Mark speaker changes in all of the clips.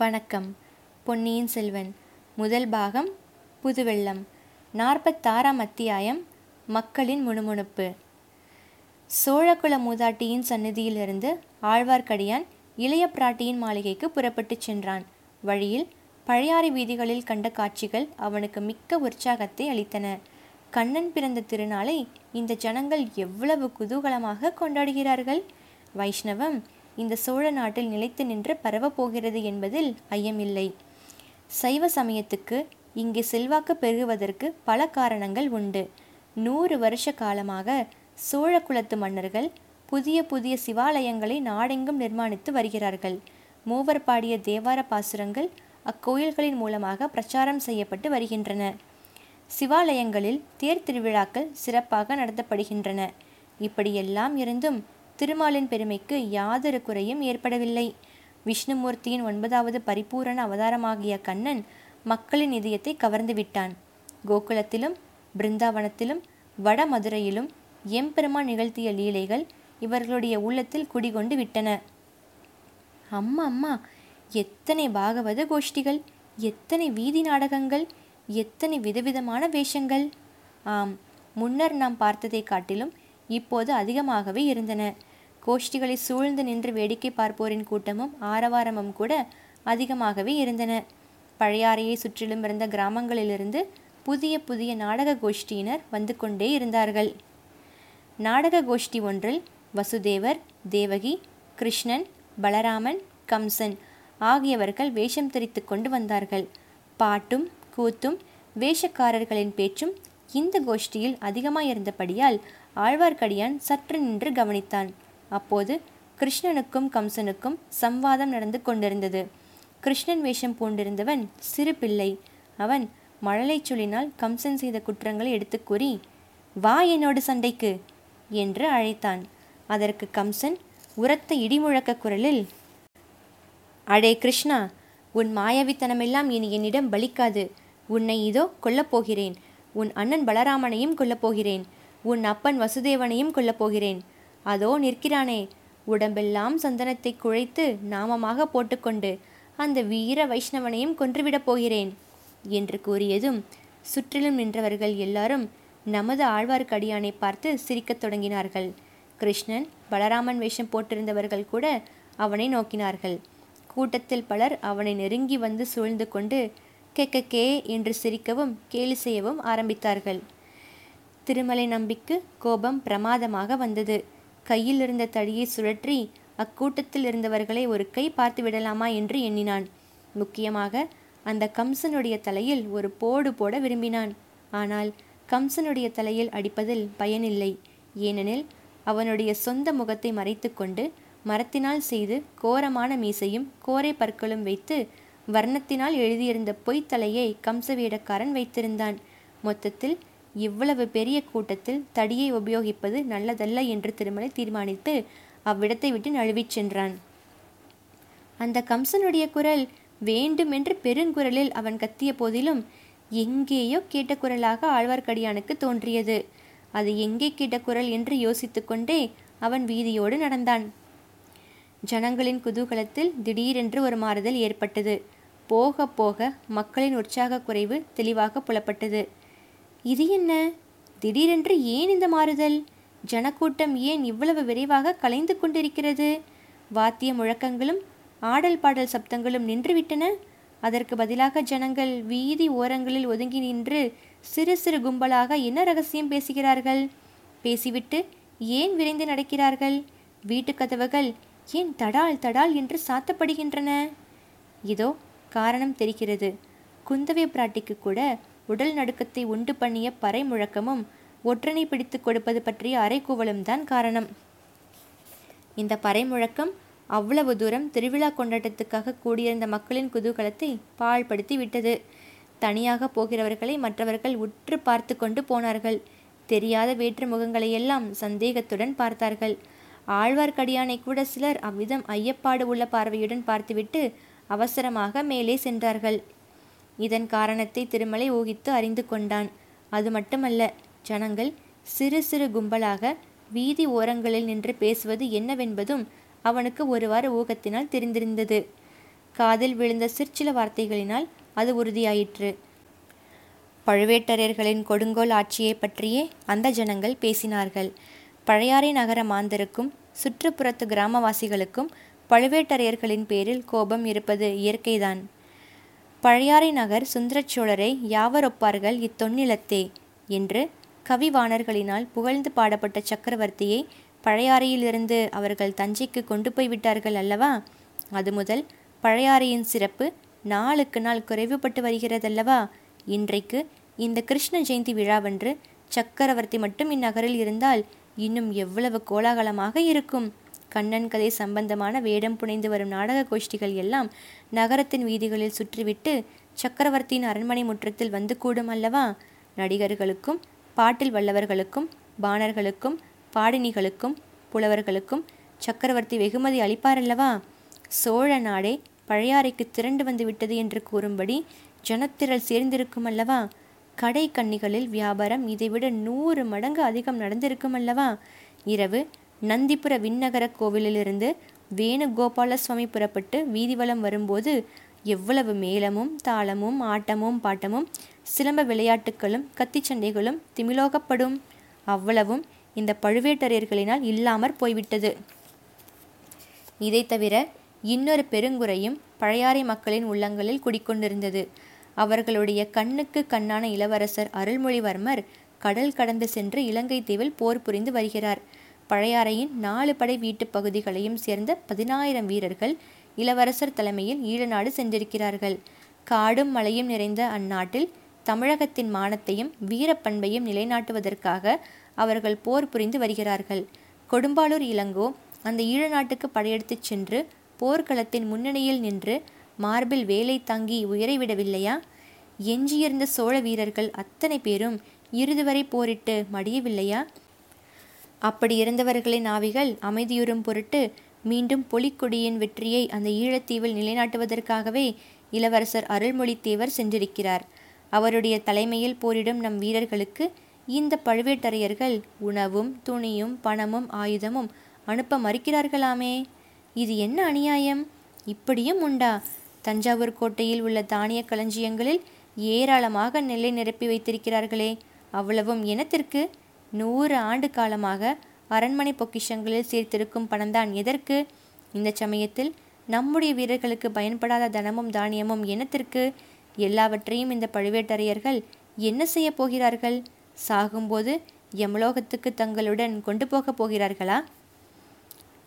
Speaker 1: வணக்கம். பொன்னியின் செல்வன். முதல் பாகம் புதுவெள்ளம். நாற்பத்தாறாம் அத்தியாயம் மக்களின் முணுமுணுப்பு. சோழகுல மூதாட்டியின் சந்நிதியிலிருந்து ஆழ்வார்க்கடியான் இளைய பிராட்டியின் மாளிகைக்கு புறப்பட்டுச் சென்றான். வழியில் பழையாறை வீதிகளில் கண்ட காட்சிகள் அவனுக்கு மிக்க உற்சாகத்தை அளித்தன. கண்ணன் பிறந்த திருநாளை இந்த ஜனங்கள் எவ்வளவு குதூகலமாக கொண்டாடுகிறார்கள்? வைஷ்ணவம் இந்த சோழ நாட்டில் நிலைத்து நின்று பரவப் போகிறது என்பதில் ஐயமில்லை. சைவ சமயத்துக்கு இங்கே செல்வாக்கு பெருகுவதற்கு பல காரணங்கள் உண்டு. நூறு வருஷ காலமாக சோழ குலத்து மன்னர்கள் புதிய புதிய சிவாலயங்களை நாடெங்கும் நிர்மாணித்து வருகிறார்கள். மூவர் பாடிய தேவார பாசுரங்கள் அக்கோயில்களின் மூலமாக பிரச்சாரம் செய்யப்பட்டு வருகின்றன. சிவாலயங்களில் தேர் திருவிழாக்கள் சிறப்பாக நடத்தப்படுகின்றன. இப்படியெல்லாம் இருந்தும் திருமாலின் பெருமைக்கு யாதொரு குறையும் ஏற்படவில்லை. விஷ்ணுமூர்த்தியின் ஒன்பதாவது பரிபூரண அவதாரமாகிய கண்ணன் மக்களின் இதயத்தை கவர்ந்து விட்டான். கோகுலத்திலும் பிருந்தாவனத்திலும் வட மதுரையிலும் எம்பெருமான் நிகழ்த்திய லீலைகள் இவர்களுடைய உள்ளத்தில் குடிகொண்டு விட்டன. அம்மா அம்மா எத்தனை பாகவத கோஷ்டிகள் எத்தனை வீதி நாடகங்கள் எத்தனை விதவிதமான வேஷங்கள். ஆம் முன்னர் நாம் பார்த்ததை காட்டிலும் இப்போது அதிகமாகவே இருந்தன. கோஷ்டிகளை சூழ்ந்து நின்று வேடிக்கை பார்ப்போரின் கூட்டமும் ஆரவாரமும் கூட அதிகமாகவே இருந்தன. பழையாறையை சுற்றிலும் இருந்த கிராமங்களிலிருந்து புதிய புதிய நாடக கோஷ்டியினர் வந்து கொண்டே இருந்தார்கள். நாடக கோஷ்டி ஒன்றில் வசுதேவர் தேவகி கிருஷ்ணன் பலராமன் கம்சன் ஆகியவர்கள் வேஷம் தெரித்து கொண்டு வந்தார்கள். பாட்டும் கூத்தும் வேஷக்காரர்களின் பேச்சும் இந்த கோஷ்டியில் அதிகமாயிருந்தபடியால் ஆழ்வார்க்கடியான் சற்று நின்று கவனித்தான். அப்போது கிருஷ்ணனுக்கும் கம்சனுக்கும் சம்வாதம் நடந்து கொண்டிருந்தது. கிருஷ்ணன் வேஷம் பூண்டிருந்தவன் சிறு பிள்ளை. அவன் மழலை சொல்லினால் கம்சன் செய்த குற்றங்களை எடுத்து கூறி வா என்னோடு சண்டைக்கு என்று அழைத்தான். அதற்கு கம்சன் உரத்த இடிமுழக்க குரலில் அடே கிருஷ்ணா உன் மாயவித்தனமெல்லாம் இனி என்னிடம் பலிக்காது. உன்னை இதோ கொல்லப்போகிறேன் உன் அண்ணன் பலராமனையும் கொல்லப்போகிறேன் உன் அப்பன் வசுதேவனையும் கொல்லப்போகிறேன் அதோ நிற்கிறானே. உடம்பெல்லாம் சந்தனத்தை குழைத்து நாமமாக போட்டுக்கொண்டு அந்த வீர வைஷ்ணவனையும் கொன்றுவிடப் போகிறேன் என்று கூறியதும் சுற்றிலும் நின்றவர்கள் எல்லாரும் நமது ஆழ்வார்க்கடியானை பார்த்து சிரிக்கத் தொடங்கினார்கள். கிருஷ்ணன் பலராமன் வேஷம் போட்டிருந்தவர்கள் கூட அவனை நோக்கினார்கள். கூட்டத்தில் பலர் அவனை நெருங்கி வந்து சூழ்ந்து கொண்டு கே என்று சிரிக்கவும் கேலி செய்யவும் ஆரம்பித்தார்கள். திருமலை நம்பிக்கு கோபம் பிரமாதமாக வந்தது. கையில் இருந்த தடியை சுழற்றி அக்கூட்டத்தில் இருந்தவர்களை ஒரு கை பார்த்து விடலாமா? என்று எண்ணினான். முக்கியமாக அந்த கம்சனுடைய தலையில் ஒரு போடு போட விரும்பினான். ஆனால் கம்சனுடைய தலையில் அடிப்பதில் பயனில்லை. ஏனெனில் அவனுடைய சொந்த முகத்தை மறைத்துக்கொண்டு மரத்தினால் செய்து கோரமான மீசையும் கோரை பற்களும் வைத்து வர்ணத்தினால் எழுதியிருந்த பொய்த்தலையை கம்சவேடக்காரன் வைத்திருந்தான். மொத்தத்தில் இவ்வளவு பெரிய கூட்டத்தில் தடியை உபயோகிப்பது நல்லதல்ல என்று திருமலை தீர்மானித்து அவ்விடத்தை விட்டு நழுவிச் சென்றான். அந்த கம்சனுடைய குரல் வேண்டுமென்று பெருங்குரலில் அவன் கத்திய போதிலும் எங்கேயோ கேட்ட குரலாக ஆழ்வார்க்கடியானுக்கு தோன்றியது. அது எங்கே கேட்ட குரல் என்று யோசித்துக்கொண்டே அவன் வீதியோடு நடந்தான். ஜனங்களின் குதூகலத்தில் திடீரென்று ஒரு மாறுதல் ஏற்பட்டது. போக போக மக்களின் உற்சாக குறைவு தெளிவாக புலப்பட்டது. இது என்ன? திடீரென்று ஏன் இந்த மாறுதல்? ஜனக்கூட்டம் ஏன் இவ்வளவு விரைவாக கலைந்து கொண்டிருக்கிறது? வாத்திய முழக்கங்களும் ஆடல் பாடல் சப்தங்களும் நின்றுவிட்டன. அதற்கு பதிலாக ஜனங்கள் வீதி ஓரங்களில் ஒதுங்கி நின்று சிறு சிறு கும்பலாக என்ன ரகசியம் பேசுகிறார்கள்? பேசிவிட்டு ஏன் விரைந்து நடக்கிறார்கள்? வீட்டு கதவுகள் ஏன் தடால் தடால் என்று சாத்தப்படுகின்றன? இதோ காரணம் தெரிகிறது. குந்தவை பிராட்டிக்கு கூட உடல் நடுக்கத்தை உண்டு பண்ணிய பறை முழக்கமும் ஒற்றனை பிடித்து கொடுப்பது பற்றிய அரைக்கூவலும் தான் காரணம். இந்த பறை முழக்கம் அவ்வளவு தூரம் திருவிழா கொண்டாட்டத்துக்காக கூடியிருந்த மக்களின் குதூகலத்தை பாழ்படுத்தி விட்டது. தனியாக போகிறவர்களை மற்றவர்கள் உற்று பார்த்து கொண்டு போனார்கள். தெரியாத வேற்று முகங்களையெல்லாம் சந்தேகத்துடன் பார்த்தார்கள். ஆழ்வார்க்கடியானை கூட சிலர் அவ்விதம் ஐயப்பாடு உள்ள பார்வையுடன் பார்த்துவிட்டு அவசரமாக மேலே சென்றார்கள். இதன் காரணத்தை திருமலை ஊகித்து அறிந்து கொண்டான். அது மட்டுமல்ல ஜனங்கள் சிறு சிறு கும்பலாக வீதி ஓரங்களில் நின்று பேசுவது என்னவென்பதும் அவனுக்கு ஒருவாறு ஊகத்தினால் தெரிந்திருந்தது. காதில் விழுந்த சிற்சில வார்த்தைகளினால் அது உறுதியாயிற்று. பழுவேட்டரையர்களின் கொடுங்கோல் ஆட்சியை பற்றியே அந்த ஜனங்கள் பேசினார்கள். பழையாறை நகர மாந்தருக்கும் சுற்றுப்புறத்து கிராமவாசிகளுக்கும் பழுவேட்டரையர்களின் பேரில் கோபம் இருப்பது இயற்கைதான். பழையாறை நகர் சுந்தரச் சோழரை யாவரொப்பார்கள் இத்தொன்னிலத்தே? என்று கவிவாணர்களினால் புகழ்ந்து பாடப்பட்ட சக்கரவர்த்தியை பழையாறையிலிருந்து அவர்கள் தஞ்சைக்கு கொண்டு போய் விட்டார்கள் அல்லவா? அது முதல் பழையாறையின் சிறப்பு நாளுக்கு நாள் குறைவுபட்டு வருகிறதல்லவா? இன்றைக்கு இந்த கிருஷ்ண ஜெயந்தி விழாவன்று சக்கரவர்த்தி மட்டும் இந்நகரில் இருந்தால் இன்னும் எவ்வளவு கோலாகலமாக இருக்கும்? கண்ணன் கதை சம்பந்தமான வேடம் புனைந்து வரும் நாடக கோஷ்டிகள் எல்லாம் நகரத்தின் வீதிகளில் சுற்றிவிட்டு சக்கரவர்த்தியின் அரண்மனை முற்றத்தில் வந்து கூடும் அல்லவா? நடிகர்களுக்கும் பாட்டில் வல்லவர்களுக்கும் பாணர்களுக்கும் பாடினிகளுக்கும் புலவர்களுக்கும் சக்கரவர்த்தி வெகுமதி அளிப்பாரல்லவா? சோழ நாடே பழையாறைக்கு திரண்டு வந்து விட்டது என்று கூறும்படி ஜனத்திரள் சேர்ந்திருக்கும் அல்லவா கடை கன்னிகளில் வியாபாரம் இதைவிட நூறு மடங்கு அதிகம் நடந்திருக்கும் அல்லவா இரவு நந்திபுர விண்ணகர கோவிலிலிருந்து வேணுகோபால சுவாமி புறப்பட்டு வீதிவலம் வரும்போது எவ்வளவு மேளமும் தாளமும் ஆட்டமும் பாட்டமும் சிலம்ப விளையாட்டுகளும் கத்திச்சண்டைகளும் திமிலோகப்படும். அவ்வளவும் இந்த பழுவேட்டரையர்களினால் இல்லாமற் போய்விட்டது. இதை தவிர இன்னொரு பெருங்குறையும் பழையாறை மக்களின் உள்ளங்களில் குடிக்கொண்டிருந்தது. அவர்களுடைய கண்ணுக்கு கண்ணான இளவரசர் அருள்மொழிவர்மர் கடல் கடந்து சென்று இலங்கை தீவில் போர் புரிந்து வருகிறார். பழையாறையின் நாலு படை வீட்டுப் பகுதிகளையும் சேர்ந்த பதினாயிரம் வீரர்கள் இளவரசர் தலைமையில் ஈழநாடு சென்றிருக்கிறார்கள். காடும் மலையும் நிறைந்த அந்நாட்டில் தமிழகத்தின் மானத்தையும் வீரப்பண்பையும் நிலைநாட்டுவதற்காக அவர்கள் போர் புரிந்து வருகிறார்கள். கொடும்பாளூர் இளங்கோ அந்த ஈழ நாட்டுக்கு படையெடுத்துச் சென்று போர்க்களத்தின் முன்னணியில் நின்று மார்பில் வேலை தாங்கி உயரை விடவில்லையா? எஞ்சியிருந்த சோழ வீரர்கள் அத்தனை பேரும் இறுதிவரை போரிட்டு மடியவில்லையா? அப்படி இருந்தவர்களின் ஆவிகள் அமைதியுறும் பொருட்டு மீண்டும் பொலிக்கொடியின் வெற்றியை அந்த ஈழத்தீவில் நிலைநாட்டுவதற்காகவே இளவரசர் அருள்மொழித்தேவர் சென்றிருக்கிறார். அவருடைய தலைமையில் போரிடும் நம் வீரர்களுக்கு இந்த பழுவேட்டரையர்கள் உணவும் துணியும் பணமும் ஆயுதமும் அனுப்ப மறுக்கிறார்களாமே? இது என்ன அநியாயம்? இப்படியும் உண்டா? தஞ்சாவூர் கோட்டையில் உள்ள தானிய களஞ்சியங்களில் ஏராளமாக நெல்லை நிரப்பி வைத்திருக்கிறார்களே. அவ்வளவும் இனத்திற்கு நூறு ஆண்டு காலமாக அரண்மனை பொக்கிஷங்களில் சேர்த்திருக்கும் பணம்தான். எதற்கு? இந்த சமயத்தில் நம்முடைய வீரர்களுக்கு பயன்படாத தனமும் தானியமும் என்னத்திற்கு? எல்லாவற்றையும் இந்த பழுவேட்டரையர்கள் என்ன செய்ய போகிறார்கள்? சாகும்போது யமலோகத்துக்கு தங்களுடன் கொண்டு போகப் போகிறார்களா?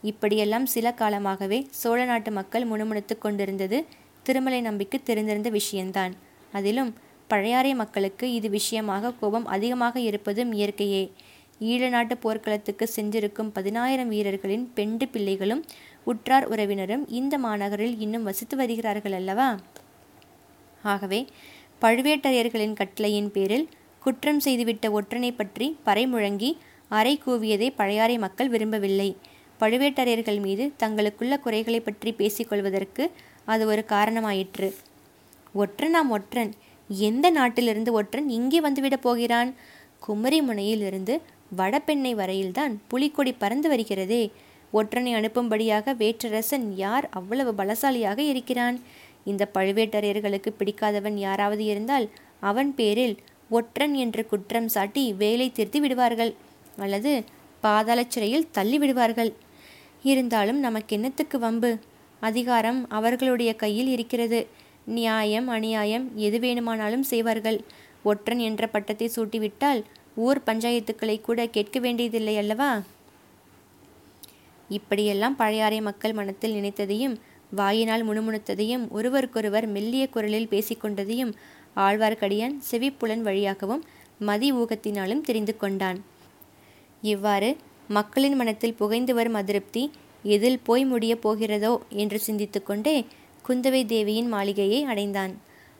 Speaker 1: இப்படியெல்லாம் சில காலமாகவே சோழ நாட்டு மக்கள் முணுமுணுத்து கொண்டிருந்தது திருமலை நம்பிக்கு தெரிந்திருந்த விஷயம்தான். அதிலும் பழையாறை மக்களுக்கு இது விஷயமாக கோபம் அதிகமாக இருப்பதும் இயற்கையே. ஈழ நாட்டு போர்க்களத்துக்கு சென்றிருக்கும் பதினாயிரம் வீரர்களின் பெண்டு பிள்ளைகளும் உற்றார் உறவினரும் இந்த மாநகரில் இன்னும் வசித்து வருகிறார்கள் அல்லவா? ஆகவே பழுவேட்டரையர்களின் கட்டளையின் பேரில் குற்றம் செய்துவிட்ட ஒற்றனை பற்றி பறை முழங்கி அறை கூவியதை பழையாறை மக்கள் விரும்பவில்லை. பழுவேட்டரையர்கள் மீது தங்களுக்குள்ள குறைகளை பற்றி பேசிக்கொள்வதற்கு அது ஒரு காரணமாயிற்று. ஒற்றனாம் ஒற்றன் எந்த நாட்டிலிருந்து ஒற்றன் இங்கே வந்துவிடப் போகிறான்? குமரி முனையிலிருந்து வடபெண்ணை வரையில்தான் புலிக்கொடி பறந்து வருகிறதே. ஒற்றனை அனுப்பும்படியாக வேற்றரசன் யார் அவ்வளவு பலசாலியாக இருக்கிறான்? இந்த பழுவேட்டரையர்களுக்கு பிடிக்காதவன் யாராவது இருந்தால் அவன் பேரில் ஒற்றன் என்று குற்றம் சாட்டி வேலை திருத்தி விடுவார்கள் அல்லது பாதாள சிறையில் தள்ளி விடுவார்கள். இருந்தாலும் நமக்கு என்னத்துக்கு வம்பு? அதிகாரம் அவர்களுடைய கையில் இருக்கிறது. நியாயம் அநியாயம் எது வேணுமானாலும் செய்வார்கள். ஒற்றன் என்ற பட்டத்தை சூட்டிவிட்டால் ஊர் பஞ்சாயத்துக்களை கூட கேட்க வேண்டியதில்லை அல்லவா? இப்படியெல்லாம் பழையாறை மக்கள் மனத்தில் நினைத்ததையும் வாயினால் முணுமுணுத்ததையும் ஒருவருக்கொருவர் மெல்லிய குரலில் பேசிக்கொண்டதையும் ஆழ்வார்க்கடியான் செவிப்புலன் வழியாகவும் மதி ஊகத்தினாலும் தெரிந்து கொண்டான். இவ்வாறு மக்களின் மனத்தில் புகைந்து வரும் அதிருப்தி எதில் போய் முடியப் போகிறதோ என்று சிந்தித்து கொண்டே குந்தவை தேவியின் மாளிகையை அடைந்தான்.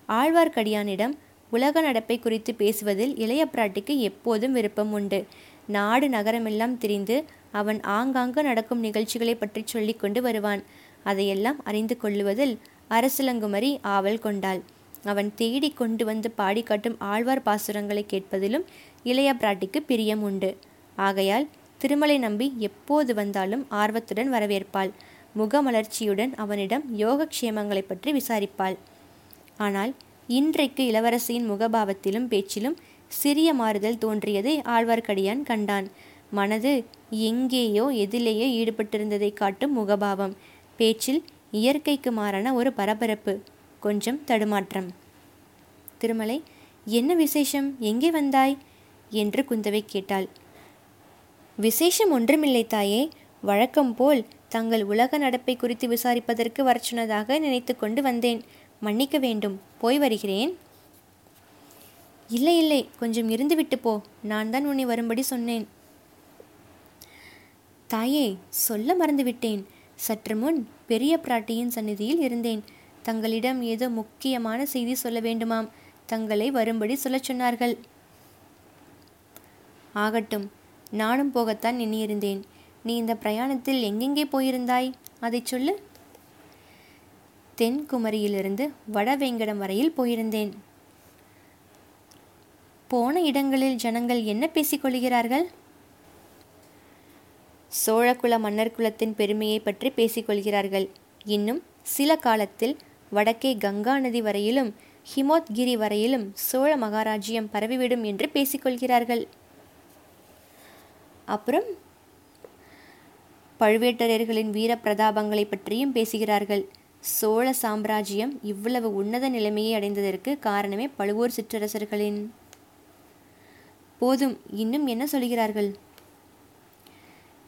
Speaker 1: ஆழ்வார்க்கடியானிடம் உலக நடப்பை குறித்து பேசுவதில் இளைய பிராட்டிக்கு எப்போதும் விருப்பம் உண்டு. நாடு நகரமெல்லாம் திரிந்து அவன் ஆங்காங்கு நடக்கும் நிகழ்ச்சிகளை பற்றி சொல்லி கொண்டு வருவான். அதையெல்லாம் அறிந்து கொள்ளுவதில் அரசலங்குமரி ஆவல் கொண்டாள். அவன் தேடி கொண்டு வந்து பாடி காட்டும் ஆழ்வார் பாசுரங்களை கேட்பதிலும் இளைய பிராட்டிக்கு பிரியம் உண்டு. ஆகையால் திருமலை நம்பி எப்போது வந்தாலும் ஆர்வத்துடன் வரவேற்பாள். முகமலர்ச்சியுடன் அவனிடம் யோகக்ஷேமங்களைப் பற்றி விசாரிப்பாள். ஆனால் இன்றைக்கு இளவரசியின் முகபாவத்திலும் பேச்சிலும் சிறிய மாறுதல் தோன்றியதை ஆழ்வார்க்கடியான் கண்டான். மனது எங்கேயோ எதிலேயோ ஈடுபட்டிருந்ததை காட்டும் முகபாவம். பேச்சில் இயற்கைக்கு மாறான ஒரு பரபரப்பு கொஞ்சம் தடுமாற்றம். திருமலை என்ன விசேஷம்? எங்கே வந்தாய் என்று குந்தவை கேட்டாள். விசேஷம் ஒன்றுமில்லை தாயே. வழக்கம் போல் தங்கள் உலக நடப்பை குறித்து விசாரிப்பதற்கு வரச்சொன்னதாக நினைத்து கொண்டு வந்தேன். மன்னிக்க வேண்டும். போய் வருகிறேன். இல்லை இல்லை. கொஞ்சம் இருந்துவிட்டு போ. நான் தான் உன்னை வரும்படி சொன்னேன். தாயே சொல்ல மறந்துவிட்டேன் சற்று முன் பெரிய பிராட்டியின் சந்நிதியில் இருந்தேன். தங்களிடம் ஏதோ முக்கியமான செய்தி சொல்ல வேண்டுமாம். தங்களை வரும்படி சொல்ல சொன்னார்கள். ஆகட்டும். நானும் போகத்தான் எண்ணியிருந்தேன். நீ இந்த பிரயாணத்தில் எங்கெங்கே போயிருந்தாய்? அதை சொல்லு. தென்குமரியிலிருந்து வடவேங்கடம் வரையில் போயிருந்தேன். போன இடங்களில் ஜனங்கள் என்ன பேசிக்கொள்கிறார்கள் சோழகுல மன்னர் குலத்தின் பெருமையை பற்றி பேசிக்கொள்கிறார்கள் இன்னும் சில காலத்தில் வடக்கே கங்கா நதி வரையிலும் ஹிமோத்கிரி வரையிலும் சோழ மகாராஜ்யம் பரவிவிடும் என்று பேசிக்கொள்கிறார்கள் அப்புறம் பழுவேட்டரையர்களின் வீர பிரதாபங்களை பற்றியும் பேசுகிறார்கள். சோழ சாம்ராஜ்யம் இவ்வளவு உன்னத நிலைமையை அடைந்ததற்கு காரணமே பழுவூர் சிற்றரசர்களின். போதும் இன்னும் என்ன சொல்கிறார்கள்?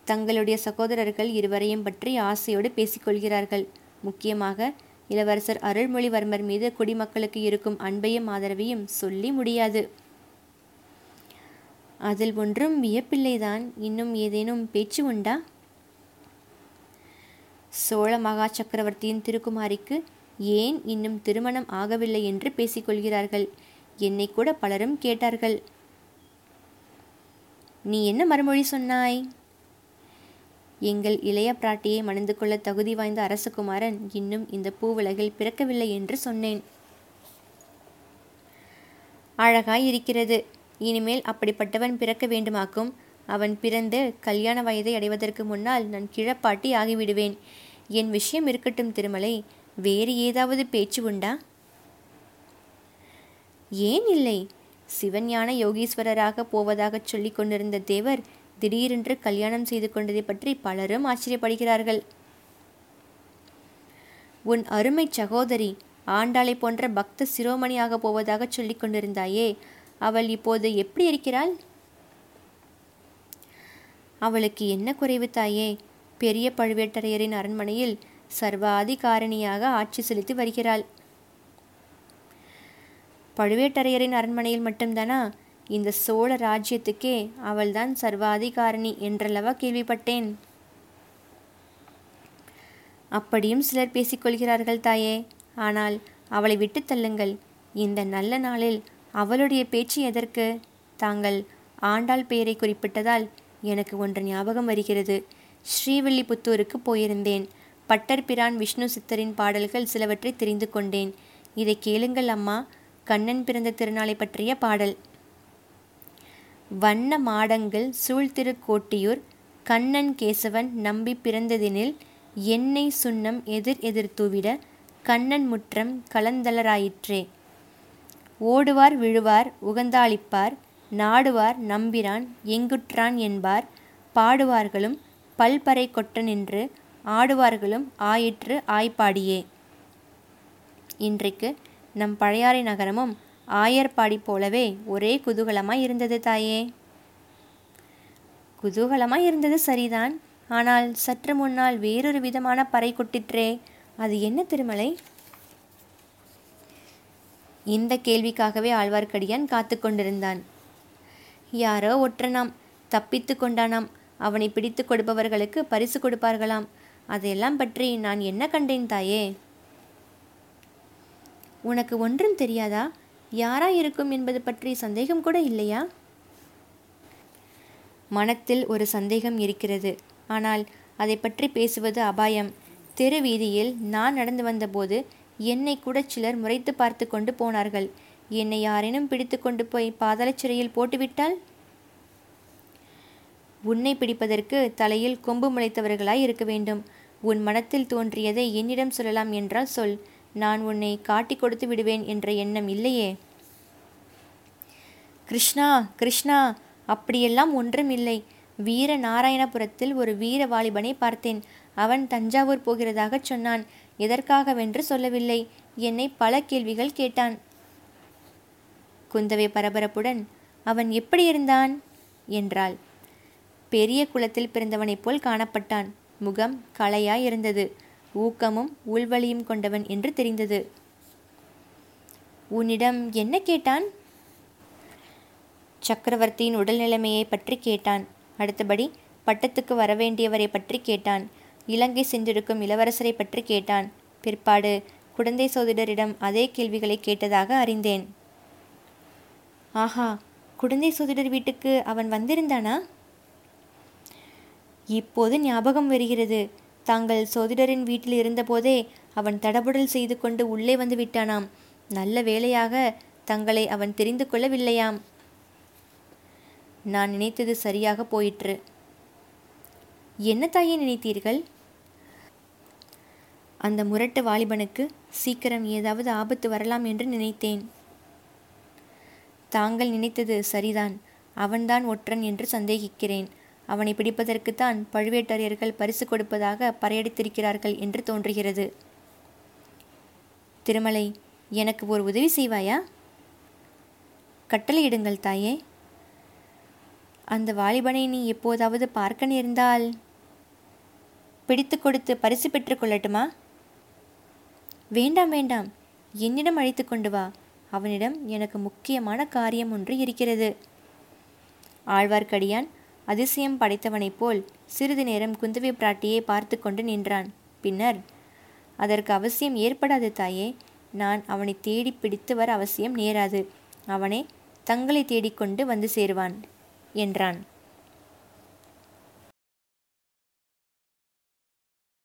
Speaker 1: தங்களுடைய சகோதரர்கள் இருவரையும் பற்றி ஆசையோடு பேசிக்கொள்கிறார்கள். முக்கியமாக இளவரசர் அருள்மொழிவர்மர் மீது குடிமக்களுக்கு இருக்கும் அன்பையும் ஆதரவையும் சொல்லி முடியாது. அதில் ஒன்றும் வியப்பில்லைதான். இன்னும் ஏதேனும் பேச்சு உண்டா? சோழ மகா சக்கரவர்த்தியின் திருக்குமாரிக்கு ஏன் இன்னும் திருமணம் ஆகவில்லை என்று பேசிக்கொள்கிறார்கள்? என்னை கூட பலரும் கேட்டார்கள். நீ என்ன மறுமொழி சொன்னாய்? எங்கள் இளைய பிராட்டியை மணந்து கொள்ள தகுதி வாய்ந்த அரசகுமாரன் இன்னும் இந்த பூவுலகில் பிறக்கவில்லை என்று சொன்னேன். அழகாய் இருக்கிறது இனிமேல் அப்படிப்பட்டவன் பிறக்க வேண்டுமாக்கும். அவன் பிறந்து கல்யாண வயதை அடைவதற்கு முன்னால் நான் கிழப்பாட்டி ஆகிவிடுவேன். என் விஷயம் இருக்கட்டும் திருமலை வேறு ஏதாவது பேச்சு உண்டா? ஏன் இல்லை. சிவஞான யோகீஸ்வரராக போவதாகச் சொல்லிக் கொண்டிருந்த தேவர் திடீரென்று கல்யாணம் செய்து கொண்டதை பற்றி பலரும் ஆச்சரியப்படுகிறார்கள். உன் அருமை சகோதரி ஆண்டாளை போன்ற பக்த சிரோமணியாக போவதாக சொல்லிக் கொண்டிருந்தாயே அவள் இப்போது எப்படி இருக்கிறாள்? அவளுக்கு என்ன குறைவு தாயே? பெரிய பழுவேட்டரையரின் அரண்மனையில் சர்வாதிகாரணியாக ஆட்சி செலுத்தி வருகிறாள். பழுவேட்டரையரின் அரண்மனையில் மட்டும்தானா? இந்த சோழ ராஜ்யத்துக்கே அவள்தான் சர்வாதிகாரணி என்றளவா கேள்விப்பட்டேன். அப்படியும் சிலர் பேசிக்கொள்கிறார்கள் தாயே. ஆனால் அவளை விட்டு தள்ளுங்கள். இந்த நல்ல நாளில் அவளுடைய பேச்சு எதற்கு? தாங்கள் ஆண்டாள் பெயரை குறிப்பிட்டதால் எனக்கு ஒன்று ஞாபகம் வருகிறது. ஸ்ரீவில்லிபுத்தூருக்கு போயிருந்தேன். பட்டர் பிரான் விஷ்ணு சித்தரின் பாடல்கள் சிலவற்றை தெரிந்து கொண்டேன். இதை கேளுங்கள் அம்மா கண்ணன் பிறந்த திருநாளை பற்றிய பாடல். வண்ண மாடங்கள் சூழ்திருக்கோட்டியூர் கண்ணன் கேசவன் நம்பி பிறந்ததினில் எண்ணெய் சுண்ணம் எதிர் எதிர் தூவிட கண்ணன் முற்றம் கலந்தளராயிற்றே ஓடுவார் விழுவார் உகந்தாளிப்பார் நாடுவார் நம்பிரான் எங்குற்றான் என்பார் பாடுவார்களும் பல்பறை கொட்ட நின்று ஆடுவார்களும் ஆயிற்று ஆய்ப்பாடியே. இன்றைக்கு நம் பழையாறை நகரமும் ஆயர்பாடி போலவே ஒரே குதூகலமாய் இருந்தது தாயே. குதூகலமாய் இருந்தது சரிதான். ஆனால் சற்று முன்னால் வேறொரு விதமான பறை கொட்டிற்றே. அது என்ன திருமலை? இந்த கேள்விக்காகவே ஆழ்வார்க்கடியான் காத்து கொண்டிருந்தான். யாரோ ஒற்றனாம் தப்பித்து கொண்டானாம். அவனை பிடித்து கொடுப்பவர்களுக்கு பரிசு கொடுப்பார்களாம். அதையெல்லாம் பற்றி நான் என்ன கண்டேன் தாயே? உனக்கு ஒன்றும் தெரியாதா? யாரா இருக்கும் என்பது பற்றி சந்தேகம் கூட இல்லையா? மனத்தில் ஒரு சந்தேகம் இருக்கிறது. ஆனால் அதை பற்றி பேசுவது அபாயம். தெரு வீதியில் நான் நடந்து வந்தபோது என்னை கூட சிலர் முறைத்து பார்த்து கொண்டு போனார்கள். என்னை யாரேனும் பிடித்து கொண்டு போய் பாதாள சிறையில் போட்டுவிட்டால்? உன்னை பிடிப்பதற்கு தலையில் கொம்பு முளைத்தவர்களாய் இருக்க வேண்டும். உன் மனத்தில் தோன்றியதை என்னிடம் சொல்லலாம் என்றால் சொல். நான் உன்னை காட்டிக் கொடுத்து விடுவேன் என்ற எண்ணம் இல்லையே. கிருஷ்ணா கிருஷ்ணா அப்படியெல்லாம் ஒன்றும் இல்லை. வீர நாராயணபுரத்தில் ஒரு வீர வாலிபனை பார்த்தேன். அவன் தஞ்சாவூர் போகிறதாகச் சொன்னான். எதற்காகவென்று சொல்லவில்லை. என்னை பல கேள்விகள் கேட்டான். குந்தவை பரபரப்புடன் அவன் எப்படி இருந்தான்? என்றாள். பெரிய குளத்தில் பிறந்தவனைப் போல் காணப்பட்டான். முகம் களையாய் இருந்தது ஊக்கமும் உள்வழியும் கொண்டவன் என்று தெரிந்தது. உன்னிடம் என்ன கேட்டான்? சக்கரவர்த்தியின் உடல் நிலைமையை பற்றி கேட்டான். அடுத்தபடி பட்டத்துக்கு வரவேண்டியவரை பற்றி கேட்டான். இலங்கை சென்றிருக்கும் இளவரசரை பற்றி கேட்டான். பிற்பாடு குடந்தை சோதிடரிடம் அதே கேள்விகளை கேட்டதாக அறிந்தேன். ஆஹா! குடந்தை சோதிடர் வீட்டுக்கு அவன் வந்திருந்தானா? இப்போது ஞாபகம் வருகிறது. தாங்கள் சோதிடரின் வீட்டில் இருந்தபோதே அவன் தடபுடல் செய்து கொண்டு உள்ளே வந்து விட்டானாம். நல்ல வேளையாக தங்களை அவன் தெரிந்து கொள்ளவில்லையாம். நான் நினைத்தது சரியாக போயிற்று. என்ன தாயே நினைத்தீர்கள்? அந்த முரட்டு வாலிபனுக்கு சீக்கிரம் ஏதாவது ஆபத்து வரலாம் என்று நினைத்தேன். தாங்கள் நினைத்தது சரிதான். அவன்தான் ஒற்றன் என்று சந்தேகிக்கிறேன். அவனை பிடிப்பதற்குத்தான் பழுவேட்டரையர்கள் பரிசு கொடுப்பதாக பறையடித்திருக்கிறார்கள் என்று தோன்றுகிறது. திருமலை எனக்கு ஒரு உதவி செய்வாயா? கட்டளையிடுங்கள் தாயே. அந்த வாலிபனை நீ எப்போதாவது பார்க்க நேர்ந்தால் பிடித்து கொடுத்து பரிசு பெற்றுக்கொள்ளட்டுமா வேண்டாம் வேண்டாம். என்னிடம் அழைத்து கொண்டு வா. அவனிடம் எனக்கு முக்கியமான காரியம் ஒன்று இருக்கிறது. ஆழ்வார்க்கடியான் அதிசயம் படைத்தவனைப் போல் சிறிது நேரம் குந்தவை பிராட்டியை பார்த்து கொண்டு நின்றான். பின்னர் அதற்கு அவசியம் ஏற்படாது தாயே. நான் அவனை தேடி பிடித்து வர அவசியம் நேராது. அவனே தங்களை தேடிக்கொண்டு வந்து சேருவான் என்றான்.